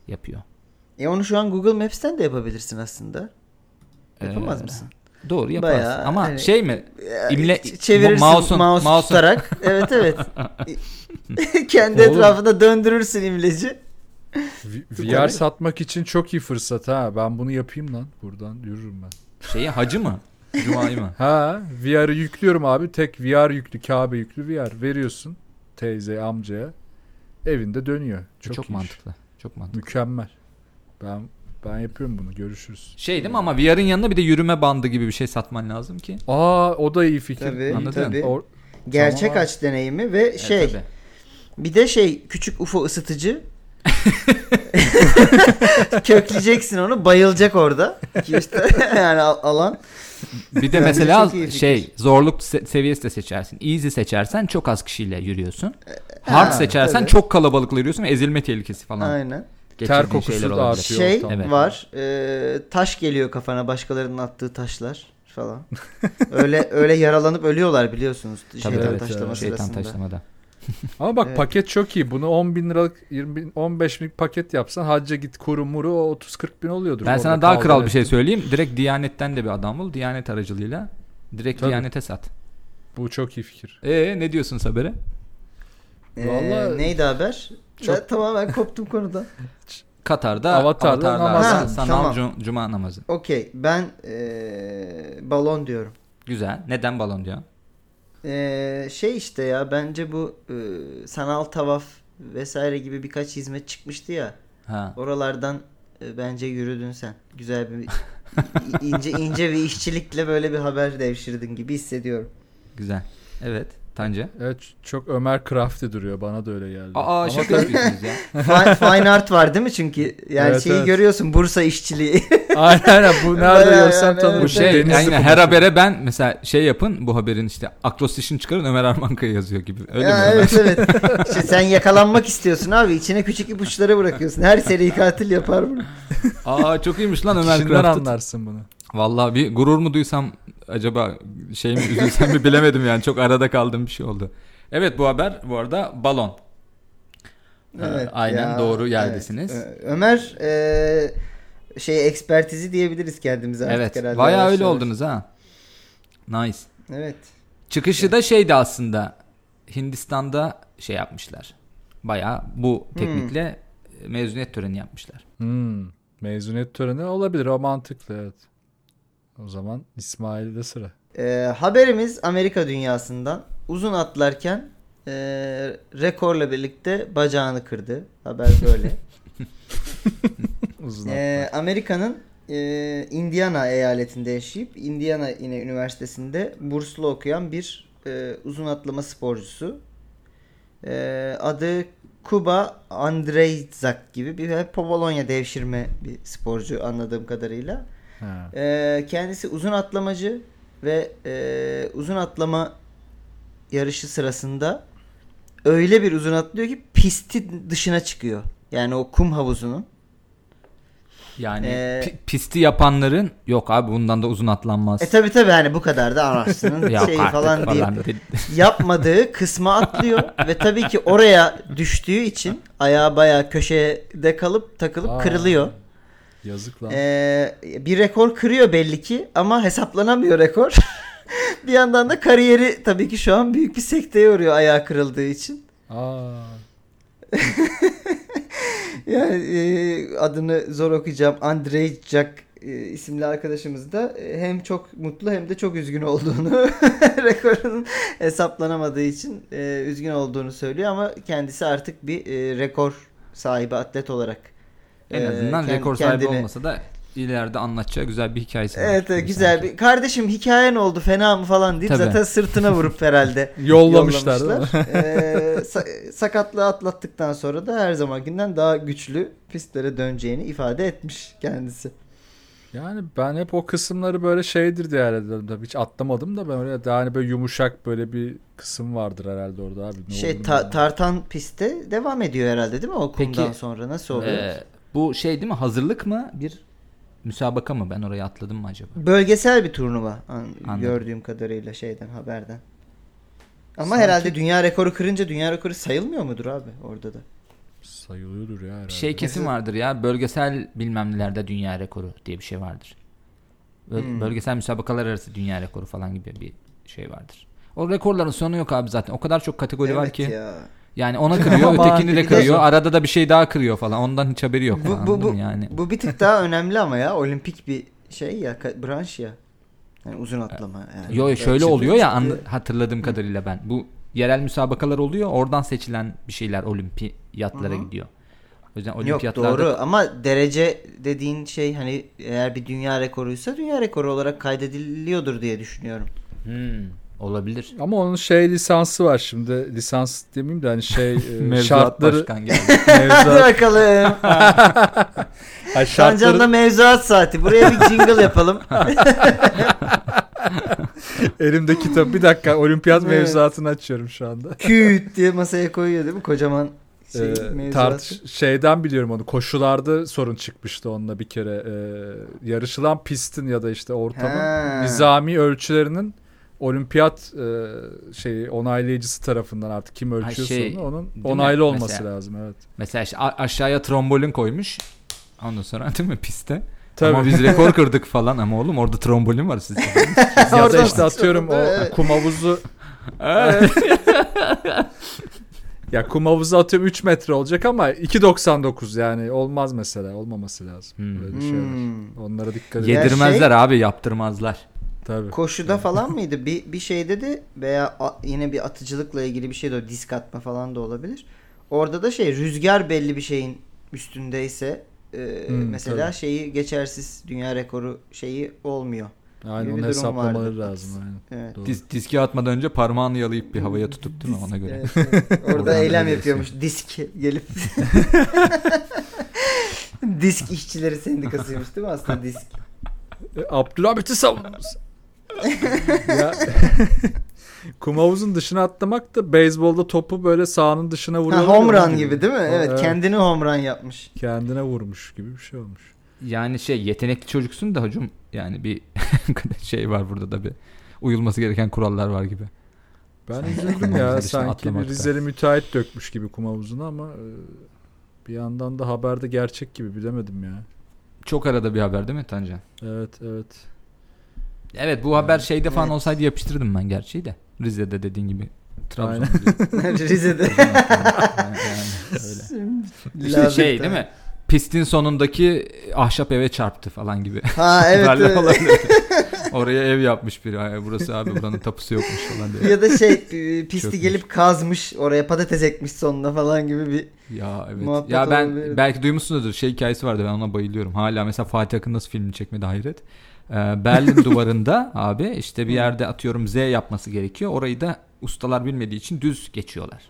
[SPEAKER 2] yapıyor.
[SPEAKER 1] E onu şu an Google Maps'ten de yapabilirsin aslında. Yapamaz
[SPEAKER 2] Ee,
[SPEAKER 1] mısın?
[SPEAKER 2] Doğru yaparsın
[SPEAKER 1] Bayağı
[SPEAKER 2] ama
[SPEAKER 1] hani-
[SPEAKER 2] şey mi
[SPEAKER 1] E,
[SPEAKER 2] İmle-
[SPEAKER 1] ç- çevirirsin
[SPEAKER 2] mouse'un-
[SPEAKER 1] mouse
[SPEAKER 2] mouse'un-
[SPEAKER 1] tutarak. (laughs) evet evet. (laughs) Kendi
[SPEAKER 2] Oğlum.
[SPEAKER 1] etrafında döndürürsün imleci.
[SPEAKER 3] VR (laughs) satmak için çok iyi fırsat ha. Ben bunu yapayım lan. Buradan yürürüm ben.
[SPEAKER 2] şeyi hacı mı Cuma'yı mı?
[SPEAKER 3] Ha VR'ı yüklüyorum abi. Tek VR yüklü, Kabe yüklü VR. Veriyorsun teyze, amcaya. Evinde dönüyor.
[SPEAKER 2] Çok,
[SPEAKER 3] Çok, iş.
[SPEAKER 2] mantıklı. Çok mantıklı.
[SPEAKER 3] Mükemmel. Ben ben yapıyorum bunu. Görüşürüz.
[SPEAKER 2] Şey değil mi ama VR'ın yanında bir de yürüme bandı gibi bir şey satman lazım ki.
[SPEAKER 3] Aa o da iyi fikir.
[SPEAKER 1] Tabii
[SPEAKER 2] Anladın?
[SPEAKER 1] tabii.
[SPEAKER 3] Or-
[SPEAKER 1] Gerçek
[SPEAKER 3] Tamam.
[SPEAKER 1] aç deneyimi ve şey
[SPEAKER 2] Evet, tabii.
[SPEAKER 1] bir de şey küçük UFO ısıtıcı. (laughs) (laughs) Kökleyeceksin onu bayılacak orada. İşte (laughs) yani al- alan.
[SPEAKER 2] Bir de mesela şey zorluk se- seviyesi de seçersin. Easy seçersen çok az kişiyle yürüyorsun. Hard
[SPEAKER 1] Ha,
[SPEAKER 2] seçersen
[SPEAKER 1] tabii.
[SPEAKER 2] çok kalabalıkla yürüyorsun ve ezilme tehlikesi falan.
[SPEAKER 1] Aynen.
[SPEAKER 3] Ter kokusu
[SPEAKER 2] şeyler
[SPEAKER 3] da artıyor.
[SPEAKER 1] Şey
[SPEAKER 3] ortam.
[SPEAKER 1] var. e, taş geliyor kafana başkalarının attığı taşlar falan. öyle öyle yaralanıp ölüyorlar biliyorsunuz.
[SPEAKER 2] Tabii
[SPEAKER 1] şeytan
[SPEAKER 2] evet.
[SPEAKER 1] taşlama
[SPEAKER 2] Şeytan
[SPEAKER 1] sırasında.
[SPEAKER 2] taşlamada. (laughs)
[SPEAKER 3] Ama bak
[SPEAKER 1] Evet.
[SPEAKER 3] paket çok iyi. Bunu 10 bin liralık 20 bin, 15 binlik paket yapsan hacca git kuru muru o 30-40 bin oluyordur.
[SPEAKER 2] Ben sana daha kral bir şey söyleyeyim. Direkt Diyanet'ten de bir adam bul. Diyanet aracılığıyla direkt
[SPEAKER 3] Tabii.
[SPEAKER 2] Diyanet'e sat.
[SPEAKER 3] Bu çok iyi fikir.
[SPEAKER 2] Ee ne diyorsun habere?
[SPEAKER 1] Ee,
[SPEAKER 3] Vallahi-
[SPEAKER 1] neydi haber?
[SPEAKER 3] Çok-
[SPEAKER 1] Ben tamamen koptum konudan. (laughs)
[SPEAKER 2] Katar'da
[SPEAKER 3] Avatar'da
[SPEAKER 2] Avatar'da
[SPEAKER 3] namaz.
[SPEAKER 1] Ha,
[SPEAKER 2] sanal
[SPEAKER 1] tamam.
[SPEAKER 2] cu- cuma namazı.
[SPEAKER 1] Okey ben ee, balon diyorum.
[SPEAKER 2] Güzel. Neden balon diyor?
[SPEAKER 1] Ee, şey işte ya bence bu ee, sanal tavaf vesaire gibi birkaç hizmet çıkmıştı ya.
[SPEAKER 2] Ha.
[SPEAKER 1] Oralardan ee, bence yürüdün sen. Güzel bir ince ince bir işçilikle böyle bir haber devşirdin gibi hissediyorum.
[SPEAKER 2] Güzel. Evet. Tancı.
[SPEAKER 3] Evet çok Ömer Crafty duruyor. Bana da öyle geldi.
[SPEAKER 2] Aa
[SPEAKER 3] Ama
[SPEAKER 2] şaka
[SPEAKER 3] tabii-
[SPEAKER 2] yapıyorsunuz ya. (laughs)
[SPEAKER 1] Fine, fine art var değil mi çünkü? Yani
[SPEAKER 3] Evet,
[SPEAKER 1] şeyi
[SPEAKER 3] evet.
[SPEAKER 1] görüyorsun Bursa işçiliği. (laughs)
[SPEAKER 3] aynen aynen bu nerede görsem
[SPEAKER 1] yani,
[SPEAKER 3] tanırım.
[SPEAKER 2] Bu şey
[SPEAKER 3] Denizli
[SPEAKER 2] aynen
[SPEAKER 3] kumaşı.
[SPEAKER 2] her habere ben mesela şey yapın bu haberin işte akrostişini çıkarın Ömer Armankaya yazıyor gibi. Öyle
[SPEAKER 1] ya,
[SPEAKER 2] mi?
[SPEAKER 1] evet evet. İşte sen yakalanmak istiyorsun abi. İçine küçük ipuçları bırakıyorsun. Her seri katil yapar bunu.
[SPEAKER 2] Aa çok iyiymiş lan (laughs) Ömer Crafted.
[SPEAKER 3] anlarsın bunu.
[SPEAKER 2] Vallahi bir gurur mu duysam acaba şey mi üzülsem mi bilemedim yani çok arada kaldığım bir şey oldu. Evet bu haber bu arada balon. Ee, aynen doğru yerdesiniz.
[SPEAKER 1] evet. Ömer e, şey ekspertizi diyebiliriz kendimize artık
[SPEAKER 2] Evet
[SPEAKER 1] herhalde.
[SPEAKER 2] bayağı
[SPEAKER 1] yavaş
[SPEAKER 2] öyle oldunuz ha. Nice.
[SPEAKER 1] Evet.
[SPEAKER 2] Çıkışı da şeydi aslında Hindistan'da şey yapmışlar. Bayağı bu teknikle mezuniyet töreni yapmışlar.
[SPEAKER 3] Hmm. Mezuniyet töreni olabilir. O mantıklı evet. O zaman İsmail'de sıra.
[SPEAKER 1] E, haberimiz Amerika dünyasından uzun atlarken e, rekorla birlikte bacağını kırdı. Haber böyle. (laughs)
[SPEAKER 3] Uzun
[SPEAKER 1] Ee, Amerika'nın e, Indiana eyaletinde yaşayıp Indiana yine üniversitesinde burslu okuyan bir e, uzun atlama sporcusu. E, adı Kuba Andrejzak gibi bir hep Polonya devşirme bir sporcu anladığım kadarıyla.
[SPEAKER 3] Ha.
[SPEAKER 1] E, kendisi uzun atlamacı ve e, uzun atlama yarışı sırasında öyle bir uzun atlıyor ki pistin dışına çıkıyor. Yani o kum havuzunun.
[SPEAKER 2] Yani
[SPEAKER 1] Ee,
[SPEAKER 2] pi- pisti yapanların yok abi bundan da uzun atlanmaz.
[SPEAKER 1] E tabi tabi hani bu kadar da (laughs) anasının
[SPEAKER 2] Yok
[SPEAKER 1] şeyi falan
[SPEAKER 2] dedi. (laughs)
[SPEAKER 1] yapmadığı kısma atlıyor ve tabii ki oraya düştüğü için ayağı bayağı köşede kalıp takılıp
[SPEAKER 3] Aa.
[SPEAKER 1] kırılıyor.
[SPEAKER 3] Yazık lan.
[SPEAKER 1] Ee, bir rekor kırıyor belli ki ama hesaplanamıyor rekor. (laughs) bir yandan da kariyeri tabii ki şu an büyük bir sekteye uğruyor ayağı kırıldığı için.
[SPEAKER 3] Aa. (laughs)
[SPEAKER 1] Yani e, adını zor okuyacağım. Andrei Jack e, isimli arkadaşımız da e, hem çok mutlu hem de çok üzgün olduğunu (laughs) rekorun hesaplanamadığı için e, üzgün olduğunu söylüyor ama kendisi artık bir e, rekor sahibi atlet olarak
[SPEAKER 2] En
[SPEAKER 1] e,
[SPEAKER 2] azından
[SPEAKER 1] kend-
[SPEAKER 2] rekor sahibi
[SPEAKER 1] kendini-
[SPEAKER 2] olmasa da ileride anlatacağı güzel bir hikayesi var.
[SPEAKER 1] Evet evet,
[SPEAKER 2] gibi
[SPEAKER 1] güzel
[SPEAKER 2] sanki.
[SPEAKER 1] bir kardeşim hikayen oldu fena mı falan deyip
[SPEAKER 2] Tabii.
[SPEAKER 1] zaten sırtına vurup herhalde (laughs)
[SPEAKER 3] Yollamışlar,
[SPEAKER 1] yollamışlar. Ee, sa- sakatlığı atlattıktan sonra da her zamankinden daha güçlü pistlere döneceğini ifade etmiş kendisi.
[SPEAKER 3] Yani ben hep o kısımları böyle şeydir diye. Tabii Hiç atlamadım da böyle daha hani böyle yumuşak böyle bir kısım vardır herhalde orada abi. Ne
[SPEAKER 1] şey ta- tartan pistte devam ediyor herhalde değil mi o kumdan
[SPEAKER 2] Peki,
[SPEAKER 1] sonra nasıl oluyor?
[SPEAKER 2] Ee, bu şey değil mi hazırlık mı bir müsabaka mı ben oraya atladım mı acaba?
[SPEAKER 1] Bölgesel bir turnuva an-
[SPEAKER 2] Anladım.
[SPEAKER 1] gördüğüm kadarıyla şeyden haberden. Ama
[SPEAKER 3] Sanki-
[SPEAKER 1] herhalde dünya rekoru kırınca dünya rekoru sayılmıyor mudur abi orada da?
[SPEAKER 3] Sayılıyordur ya herhalde.
[SPEAKER 2] Bir şey kesin vardır ya bölgesel bilmem nelerde dünya rekoru diye bir şey vardır. Böl-
[SPEAKER 1] Hmm.
[SPEAKER 2] Bölgesel müsabakalar arası dünya rekoru falan gibi bir şey vardır. O rekorların sonu yok abi zaten. O kadar çok kategori var
[SPEAKER 1] Evet
[SPEAKER 2] ki.
[SPEAKER 1] ya.
[SPEAKER 2] Yani ona kırıyor, (laughs) ötekini de kırıyor. Arada da bir şey daha kırıyor falan. Ondan hiç haberi yok.
[SPEAKER 1] Bu, bu, bu,
[SPEAKER 2] yani.
[SPEAKER 1] bu bir tık daha önemli ama ya olimpik bir şey ya branş ya. Yani uzun atlama yani.
[SPEAKER 2] Yo şöyle
[SPEAKER 1] Çıktı,
[SPEAKER 2] oluyor ya
[SPEAKER 1] çıktı.
[SPEAKER 2] hatırladığım kadarıyla ben. Bu yerel müsabakalar oluyor. Oradan seçilen bir şeyler olimpiyatlara
[SPEAKER 1] Hı hı.
[SPEAKER 2] gidiyor. O yüzden
[SPEAKER 1] Yok
[SPEAKER 2] olimpiyatlarda
[SPEAKER 1] doğru ama derece dediğin şey hani eğer bir dünya rekoruysa dünya rekoru olarak kaydediliyordur diye düşünüyorum.
[SPEAKER 2] Hmm, olabilir.
[SPEAKER 3] Ama onun şey lisansı var şimdi. Lisans demeyeyim de hani şey (laughs) e,
[SPEAKER 2] Mevzuat
[SPEAKER 3] şartları
[SPEAKER 2] başkan geldi. (laughs)
[SPEAKER 1] Hadi
[SPEAKER 3] mevzuat,
[SPEAKER 1] bakalım. (laughs)
[SPEAKER 3] ha,
[SPEAKER 1] Sancan'da
[SPEAKER 3] şartları
[SPEAKER 1] mevzuat saati. Buraya bir jingle yapalım.
[SPEAKER 3] elimde kitap. Bir dakika olimpiyat
[SPEAKER 1] Evet.
[SPEAKER 3] mevzuatını açıyorum şu anda.
[SPEAKER 1] Küt diye masaya koyuyor değil mi? Kocaman şey,
[SPEAKER 3] Ee,
[SPEAKER 1] mevzuatı.
[SPEAKER 3] tart- şeyden biliyorum onu. Koşularda sorun çıkmıştı onunla bir kere. Ee, yarışılan pistin ya da işte ortamın
[SPEAKER 1] Ha.
[SPEAKER 3] nizami ölçülerinin olimpiyat e, şeyi onaylayıcısı tarafından artık kim ölçüyorsa
[SPEAKER 2] şey,
[SPEAKER 3] onu, onun
[SPEAKER 2] değil mi?
[SPEAKER 3] onaylı olması
[SPEAKER 2] Mesela-
[SPEAKER 3] lazım evet.
[SPEAKER 2] Mesela işte aşağıya trombolin koymuş. Ondan sonra değil mi piste?
[SPEAKER 3] Tabii.
[SPEAKER 2] Ama biz rekor kırdık falan ama oğlum orada trombolin var sizde. (laughs)
[SPEAKER 3] ya da işte atıyorum o kum havuzu (laughs) ya kum havuzu atıyorum 3 metre olacak ama 2.99 yani olmaz mesela olmaması lazım.
[SPEAKER 2] Hmm.
[SPEAKER 3] Böyle şeyler.
[SPEAKER 1] Hmm.
[SPEAKER 3] Onlara dikkat edin.
[SPEAKER 2] Yedirmezler
[SPEAKER 1] şey-
[SPEAKER 2] abi yaptırmazlar.
[SPEAKER 3] Tabii.
[SPEAKER 1] Koşuda falan (laughs) mıydı? Bir, bir şeyde de veya a- yine bir atıcılıkla ilgili bir şey de o disk atma falan da olabilir. Orada da şey rüzgar belli bir şeyin üstündeyse e,
[SPEAKER 3] Hmm,
[SPEAKER 1] mesela
[SPEAKER 3] tabii.
[SPEAKER 1] şeyi geçersiz dünya rekoru şeyi olmuyor.
[SPEAKER 3] Aynen onu hesaplamaları
[SPEAKER 1] vardı.
[SPEAKER 3] lazım aynen.
[SPEAKER 1] Evet.
[SPEAKER 3] Doğru.
[SPEAKER 2] Dis, diski atmadan önce parmağını yalayıp bir havaya tutup değil mi ona göre?
[SPEAKER 1] Evet, evet. (laughs) Orada eylem yapıyormuş disk gelip. (laughs) disk işçileri sendikasıymış değil mi aslında disk?
[SPEAKER 3] E, Abdülhamit'i savununuz. Ya, (laughs) kum havuzun dışına atlamak da beyzbolda topu böyle sahanın dışına vuruyor.
[SPEAKER 1] Ha, home run gibi değil mi? Evet,
[SPEAKER 3] Evet.
[SPEAKER 1] kendini home run yapmış.
[SPEAKER 3] Kendine vurmuş gibi bir şey olmuş.
[SPEAKER 2] Yani şey yetenekli çocuksun da hocam yani bir (laughs) şey var burada da bir uyulması gereken kurallar var gibi.
[SPEAKER 3] Ben üzüldüm ya sanki bir. Rizeli müteahhit dökmüş gibi kum havuzuna ama e, bir yandan da haberde gerçek gibi bilemedim ya.
[SPEAKER 2] Çok arada bir haber değil mi Tancan?
[SPEAKER 3] Evet evet.
[SPEAKER 2] Evet bu haber şeyde falan
[SPEAKER 1] Evet.
[SPEAKER 2] olsaydı yapıştırdım ben gerçeği de. Rize'de dediğin gibi. Trabzon'da. (laughs) (laughs)
[SPEAKER 1] Rize'de.
[SPEAKER 2] yani, öyle. İşte
[SPEAKER 1] Lazım
[SPEAKER 2] şey değil mi? Pistin sonundaki ahşap eve çarptı falan gibi.
[SPEAKER 1] Ha (laughs) evet. Evet.
[SPEAKER 2] Oraya ev yapmış biri. Ay, Burası abi buranın tapusu yokmuş falan diye.
[SPEAKER 1] ya da şey e, pisti
[SPEAKER 2] Çökmüş.
[SPEAKER 1] gelip kazmış oraya patates ekmiş sonuna falan gibi bir
[SPEAKER 2] Ya evet. Ya ben
[SPEAKER 1] olabilir.
[SPEAKER 2] belki duymuşsunuzdur. Şey hikayesi vardı ben ona bayılıyorum. Hala mesela Fatih Akın nasıl filmini çekmedi hayret. Ee, Berlin (laughs) duvarında abi işte bir yerde atıyorum Z yapması gerekiyor. Orayı da ustalar bilmediği için düz geçiyorlar.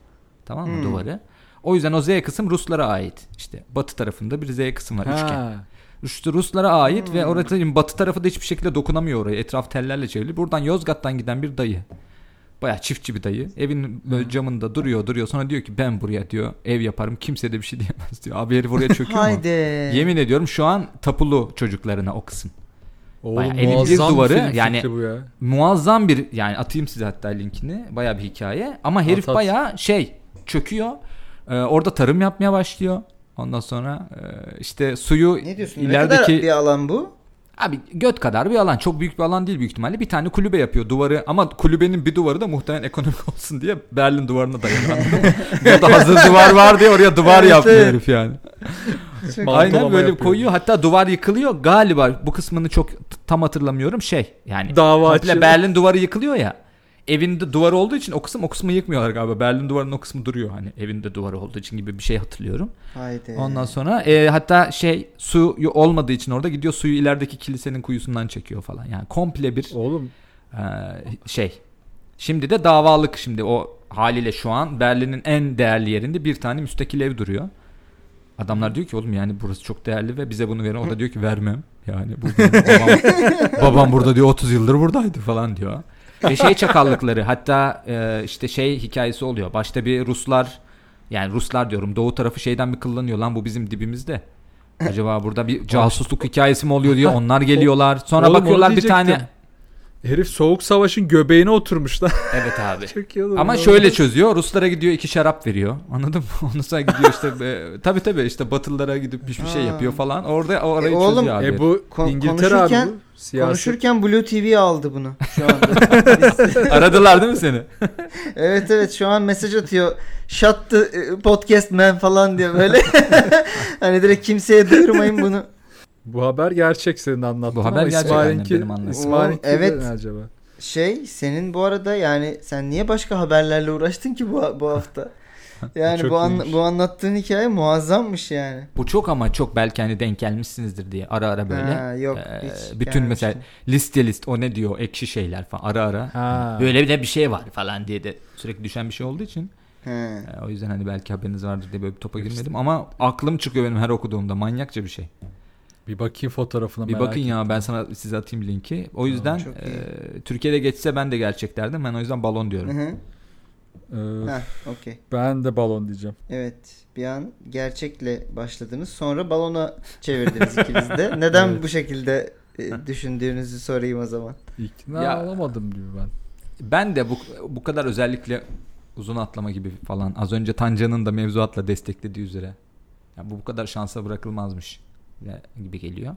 [SPEAKER 2] Tamam mı
[SPEAKER 1] Hmm.
[SPEAKER 2] duvarı? O yüzden o Z kısım Ruslara ait. İşte batı tarafında bir Z kısım var üçgen.
[SPEAKER 3] Ha.
[SPEAKER 2] İşte Ruslara ait ve
[SPEAKER 1] Hmm.
[SPEAKER 2] orada batı tarafı da hiçbir şekilde dokunamıyor oraya. Etraf tellerle çevrili. Buradan Yozgat'tan giden bir dayı. Baya çiftçi bir dayı. Evin böyle camında duruyor duruyor. Sonra diyor ki ben buraya diyor ev yaparım. Kimse de bir şey diyemez diyor. Abi herif oraya çöküyor mu?
[SPEAKER 1] haydi.
[SPEAKER 2] Yemin ediyorum şu an tapulu çocuklarına o kısım.
[SPEAKER 3] Oğlum,
[SPEAKER 2] Bayağı elin bir
[SPEAKER 3] muazzam
[SPEAKER 2] duvarı,
[SPEAKER 3] film
[SPEAKER 2] yani-
[SPEAKER 3] ya.
[SPEAKER 2] Muazzam bir yani atayım size hatta linkini. Baya bir hikaye. Ama herif
[SPEAKER 3] At, at.
[SPEAKER 2] baya şey çöküyor. Ee, orada tarım yapmaya başlıyor. Ondan sonra e, işte suyu
[SPEAKER 1] Ne diyorsun? Ne
[SPEAKER 2] ilerideki
[SPEAKER 1] kadar bir alan bu?
[SPEAKER 2] Abi göt kadar bir alan. Çok büyük bir alan değil büyük ihtimalle. Bir tane kulübe yapıyor duvarı. Ama kulübenin bir duvarı da muhtemelen ekonomik (laughs) olsun diye Berlin duvarına mı? Burada hazır duvar var diye oraya duvar
[SPEAKER 1] Evet,
[SPEAKER 2] yapıyor
[SPEAKER 1] evet.
[SPEAKER 2] herif yani.
[SPEAKER 1] Çok-
[SPEAKER 2] Aynen böyle
[SPEAKER 3] yapıyor.
[SPEAKER 2] koyuyor. Hatta duvar yıkılıyor. Galiba bu kısmını çok tam hatırlamıyorum. Şey yani
[SPEAKER 3] Dava
[SPEAKER 2] komple
[SPEAKER 3] açıyor.
[SPEAKER 2] Berlin duvarı yıkılıyor ya. Evinde duvar olduğu için o kısım o kısmı yıkmıyorlar galiba. Berlin duvarının o kısmı duruyor hani evinde duvarı olduğu için gibi bir şey hatırlıyorum.
[SPEAKER 1] Haydi.
[SPEAKER 2] Ondan sonra e, hatta şey su olmadığı için orada gidiyor suyu ilerideki kilisenin kuyusundan çekiyor falan. Yani komple bir
[SPEAKER 3] Oğlum
[SPEAKER 2] e, şey. Şimdi de davalık şimdi o haliyle şu an Berlin'in en değerli yerinde bir tane müstakil ev duruyor. Adamlar diyor ki oğlum yani burası çok değerli ve bize bunu verin. O da diyor ki vermem. Yani bu babam, (laughs) babam burada diyor 30 yıldır buradaydı falan diyor. Ve şey çakallıkları hatta e, işte şey hikayesi oluyor. Başta bir Ruslar yani Ruslar diyorum doğu tarafı şeyden bir kıllanıyor lan bu bizim dibimizde. Acaba burada bir casusluk hikayesi mi oluyor diyor. Onlar geliyorlar. Sonra
[SPEAKER 3] Oğlum,
[SPEAKER 2] bakıyorlar bir tane
[SPEAKER 3] herif soğuk savaşın göbeğine oturmuş da. (laughs)
[SPEAKER 2] Evet abi.
[SPEAKER 3] Çok iyi olur.
[SPEAKER 2] Ama şöyle çözüyor. Ruslara gidiyor iki şarap veriyor. Anladın mı? (laughs) Ondan sonra gidiyor işte e, tabii tabii işte Batılılara gidip bir şey yapıyor falan. Orada orayı
[SPEAKER 1] E oğlum,
[SPEAKER 2] çözüyor abi.
[SPEAKER 3] E bu
[SPEAKER 1] Kon-
[SPEAKER 3] İngiltere abi
[SPEAKER 1] konuşurken-
[SPEAKER 3] bu. Siyaset.
[SPEAKER 1] Konuşurken Blue TV aldı bunu şu anda. (laughs)
[SPEAKER 2] Aradılar değil mi seni?
[SPEAKER 1] evet evet şu an mesaj atıyor. Shut the e, podcast man falan diye böyle. hani direkt kimseye duyurmayın bunu.
[SPEAKER 3] Bu haber gerçek senin anlattığın
[SPEAKER 2] Bu haber
[SPEAKER 3] ama
[SPEAKER 2] gerçek
[SPEAKER 3] İsmail'inki,
[SPEAKER 2] benim anlattığım.
[SPEAKER 3] İsmail'inki
[SPEAKER 1] evet.
[SPEAKER 3] ne acaba?
[SPEAKER 1] Şey senin bu arada yani sen niye başka haberlerle uğraştın ki bu, bu hafta? (laughs) Yani
[SPEAKER 3] Çok
[SPEAKER 1] bu an,
[SPEAKER 3] iyiymiş.
[SPEAKER 1] bu anlattığın hikaye muazzammış yani.
[SPEAKER 2] Bu çok ama çok belki hani denk gelmişsinizdir diye ara ara böyle.
[SPEAKER 1] Ha, yok
[SPEAKER 2] Ee,
[SPEAKER 1] hiç
[SPEAKER 2] bütün mesela liste list o ne diyor ekşi şeyler falan ara ara.
[SPEAKER 3] Ha.
[SPEAKER 2] Böyle bir de bir şey var falan diye de sürekli düşen bir şey olduğu için.
[SPEAKER 1] He.
[SPEAKER 2] e, o yüzden hani belki haberiniz vardır diye böyle bir topa girmedim ama aklım çıkıyor benim her okuduğumda manyakça bir şey.
[SPEAKER 3] Bir bakayım fotoğrafına
[SPEAKER 2] Bir
[SPEAKER 3] merak
[SPEAKER 2] bakın ya ben sana size atayım linki. O yüzden e, Türkiye'de geçse ben de gerçek derdim. Ben o yüzden balon
[SPEAKER 1] Hı
[SPEAKER 2] diyorum.
[SPEAKER 1] hı.
[SPEAKER 3] Ee,
[SPEAKER 1] Ha, okey.
[SPEAKER 3] ben de balon diyeceğim.
[SPEAKER 1] Evet. Bir an gerçekle başladınız. Sonra balona çevirdiniz ikiniz de. (laughs) Neden
[SPEAKER 3] Evet.
[SPEAKER 1] bu şekilde e, düşündüğünüzü sorayım o zaman.
[SPEAKER 3] İkna
[SPEAKER 2] Ya-
[SPEAKER 3] olamadım gibi ben.
[SPEAKER 2] Ben de bu bu kadar özellikle uzun atlama gibi falan az önce Tanca'nın da mevzuatla desteklediği üzere. Ya bu bu kadar şansa bırakılmazmış gibi geliyor.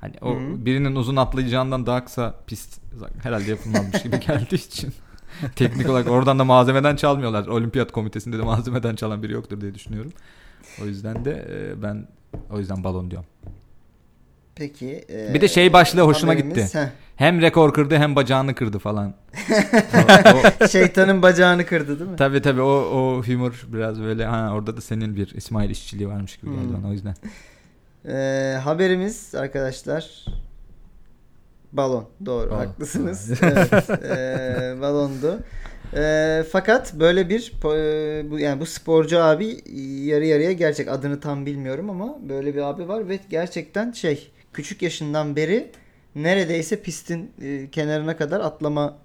[SPEAKER 2] Hani o
[SPEAKER 1] Hı hı.
[SPEAKER 2] birinin uzun atlayacağından daha kısa pist herhalde yapılmazmış gibi geldiği için. (laughs) Teknik olarak oradan da malzemeden çalmıyorlar. Olimpiyat komitesinde de malzemeden çalan biri yoktur diye düşünüyorum. O yüzden de e, ben o yüzden balon diyorum.
[SPEAKER 1] Peki. e,
[SPEAKER 2] Bir de şey başlığı hoşuma
[SPEAKER 1] haberimiz-
[SPEAKER 2] gitti.
[SPEAKER 1] Heh.
[SPEAKER 2] Hem rekor kırdı hem bacağını kırdı falan. (laughs) O- o-
[SPEAKER 1] Şeytanın bacağını kırdı değil mi?
[SPEAKER 2] Tabii tabii o o humor biraz böyle ha orada da senin bir İsmail işçiliği varmış gibi geldi
[SPEAKER 1] Hmm.
[SPEAKER 2] bana o yüzden.
[SPEAKER 1] Ee, haberimiz arkadaşlar balon. Doğru
[SPEAKER 3] Balon.
[SPEAKER 1] haklısınız. (laughs) evet, ee, balondu. Ee, fakat böyle bir po- bu yani bu sporcu abi yarı yarıya gerçek adını tam bilmiyorum ama böyle bir abi var ve gerçekten şey küçük yaşından beri neredeyse pistin e, kenarına kadar atlama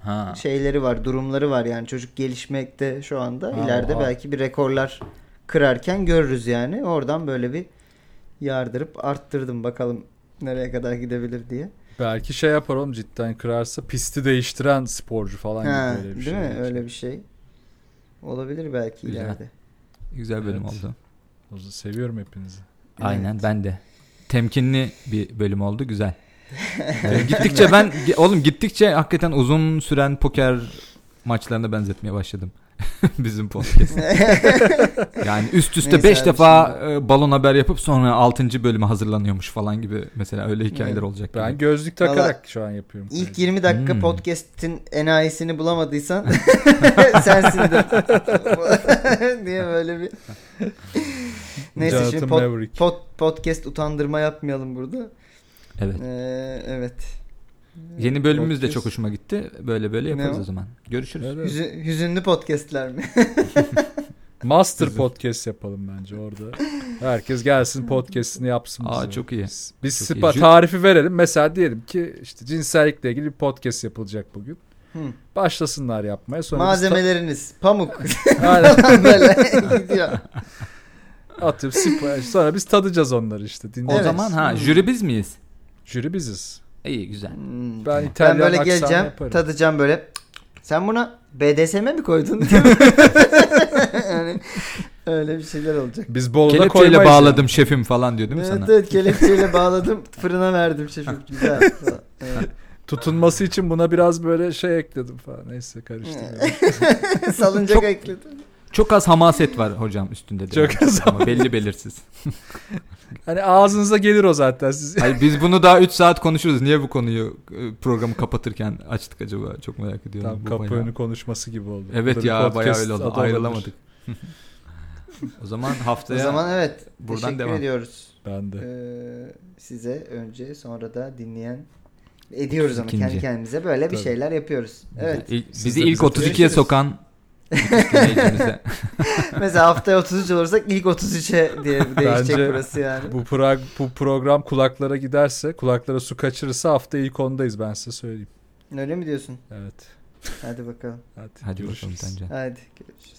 [SPEAKER 2] Ha.
[SPEAKER 1] şeyleri var, durumları var yani çocuk gelişmekte şu anda.
[SPEAKER 3] Ha,
[SPEAKER 1] İleride
[SPEAKER 3] oha.
[SPEAKER 1] belki bir rekorlar kırarken görürüz yani. Oradan böyle bir yardırıp arttırdım bakalım nereye kadar gidebilir diye.
[SPEAKER 3] Belki şey yapar oğlum cidden kırarsa pisti değiştiren sporcu falan
[SPEAKER 1] Ha,
[SPEAKER 3] gibi böyle bir
[SPEAKER 1] değil
[SPEAKER 3] şey.
[SPEAKER 1] mi?
[SPEAKER 3] belki.
[SPEAKER 1] Öyle bir şey. Olabilir belki
[SPEAKER 2] Güzel.
[SPEAKER 1] ileride.
[SPEAKER 2] Güzel bölüm
[SPEAKER 3] Evet.
[SPEAKER 2] oldu.
[SPEAKER 3] O zaman Seviyorum hepinizi.
[SPEAKER 2] Aynen
[SPEAKER 1] Evet.
[SPEAKER 2] ben de. Temkinli bir bölüm oldu güzel. (laughs) Ee, gittikçe ben oğlum gittikçe hakikaten uzun süren poker maçlarına benzetmeye başladım. (laughs) Bizim podcast. (laughs) Yani üst üste
[SPEAKER 1] Neyse
[SPEAKER 2] 5
[SPEAKER 1] abi,
[SPEAKER 2] defa e, balon haber yapıp sonra 6. bölüme hazırlanıyormuş falan gibi mesela öyle hikayeler
[SPEAKER 1] Evet.
[SPEAKER 2] olacak.
[SPEAKER 3] Ben
[SPEAKER 2] gibi.
[SPEAKER 3] gözlük takarak
[SPEAKER 1] Valla
[SPEAKER 3] şu an yapıyorum.
[SPEAKER 1] İlk
[SPEAKER 3] kaydı.
[SPEAKER 1] 20 dakika
[SPEAKER 2] Hmm.
[SPEAKER 1] podcast'in enayisini bulamadıysan (laughs) sensindir. diye böyle bir Neyse
[SPEAKER 3] Jonathan
[SPEAKER 1] şimdi pod- pod- podcast utandırma yapmayalım burada.
[SPEAKER 2] Evet.
[SPEAKER 1] Ee, evet.
[SPEAKER 2] Yeni bölümümüz de
[SPEAKER 1] Podcast-
[SPEAKER 2] çok hoşuma gitti. Böyle böyle
[SPEAKER 1] Ne
[SPEAKER 2] yaparız
[SPEAKER 1] o?
[SPEAKER 2] o zaman. Görüşürüz.
[SPEAKER 3] Evet.
[SPEAKER 1] Hüzün- (laughs) hüzünlü podcastler mi? (laughs)
[SPEAKER 3] Master
[SPEAKER 2] Hızlı.
[SPEAKER 3] podcast yapalım bence orada. Herkes gelsin (laughs) podcast'ini yapsın.
[SPEAKER 2] Aa,
[SPEAKER 3] bize.
[SPEAKER 2] çok iyi.
[SPEAKER 3] Biz, biz
[SPEAKER 2] Çok iyi.
[SPEAKER 3] spa-
[SPEAKER 2] Jü-
[SPEAKER 3] tarifi verelim. Mesela diyelim ki işte cinsellikle ilgili bir podcast yapılacak bugün.
[SPEAKER 1] Hı.
[SPEAKER 3] Başlasınlar yapmaya. Sonra
[SPEAKER 1] Malzemeleriniz pamuk.
[SPEAKER 3] ta- Aynen.
[SPEAKER 1] böyle gidiyor.
[SPEAKER 3] Atıyorum sipariş. Sonra biz tadacağız onları işte.
[SPEAKER 2] O
[SPEAKER 3] Dinleyeceğiz.
[SPEAKER 1] Evet.
[SPEAKER 2] zaman ha
[SPEAKER 1] Hmm.
[SPEAKER 2] jüri biz miyiz?
[SPEAKER 3] Jüri biziz.
[SPEAKER 2] İyi güzel.
[SPEAKER 1] Hmm.
[SPEAKER 3] Ben
[SPEAKER 1] Ben böyle geleceğim,
[SPEAKER 3] yaparım.
[SPEAKER 1] tadacağım böyle. Sen buna BDSM mi koydun? (laughs) yani öyle bir şeyler olacak.
[SPEAKER 3] Biz Bolu'da
[SPEAKER 2] Kelepçeyle bağladım
[SPEAKER 3] yani.
[SPEAKER 2] şefim falan diyor değil mi
[SPEAKER 1] evet,
[SPEAKER 2] sana?
[SPEAKER 1] evet kelepçeyle (laughs) bağladım fırına verdim şefim güzel. Evet.
[SPEAKER 3] Tutunması için buna biraz böyle şey ekledim falan. Neyse (laughs) karıştırıyorum.
[SPEAKER 1] Salıncak
[SPEAKER 2] Çok-
[SPEAKER 1] ekledim.
[SPEAKER 2] Çok az hamaset var hocam üstünde de.
[SPEAKER 3] Çok az
[SPEAKER 2] Ama belli belirsiz. (laughs)
[SPEAKER 3] hani ağzınıza gelir o zaten. Siz
[SPEAKER 2] Hayır, biz bunu daha 3 saat konuşuruz. Niye bu konuyu e, programı kapatırken açtık acaba? Çok merak ediyorum.
[SPEAKER 3] Tam
[SPEAKER 2] Bu
[SPEAKER 3] kapı
[SPEAKER 2] bayağı-
[SPEAKER 3] önü konuşması gibi oldu.
[SPEAKER 2] Evet
[SPEAKER 3] Burada bir
[SPEAKER 2] ya bayağı öyle oldu. Ayrılamadık. (laughs) o zaman haftaya
[SPEAKER 1] O zaman evet.
[SPEAKER 2] buradan
[SPEAKER 1] teşekkür
[SPEAKER 2] devam.
[SPEAKER 1] ediyoruz.
[SPEAKER 3] Ben de.
[SPEAKER 1] Ee, size önce sonra da dinleyen ediyoruz ama
[SPEAKER 2] İkinci.
[SPEAKER 1] kendi kendimize böyle bir
[SPEAKER 3] Tabii.
[SPEAKER 1] şeyler yapıyoruz. Evet.
[SPEAKER 2] Bizi
[SPEAKER 3] de
[SPEAKER 2] ilk
[SPEAKER 3] bize
[SPEAKER 2] 32'ye
[SPEAKER 1] görüşürüz.
[SPEAKER 2] sokan. (laughs)
[SPEAKER 1] Mesela haftaya 33 olursak ilk 33'e diye (laughs) değişecek
[SPEAKER 3] Bence
[SPEAKER 1] burası yani.
[SPEAKER 3] Bu, pro- bu program kulaklara giderse, kulaklara su kaçırırsa hafta ilk ondayız ben size söyleyeyim.
[SPEAKER 1] Öyle mi diyorsun?
[SPEAKER 3] Evet.
[SPEAKER 1] Hadi bakalım.
[SPEAKER 3] Hadi,
[SPEAKER 2] Hadi
[SPEAKER 3] görüşürüz.
[SPEAKER 2] bakalım Tancan.
[SPEAKER 1] Hadi görüşürüz.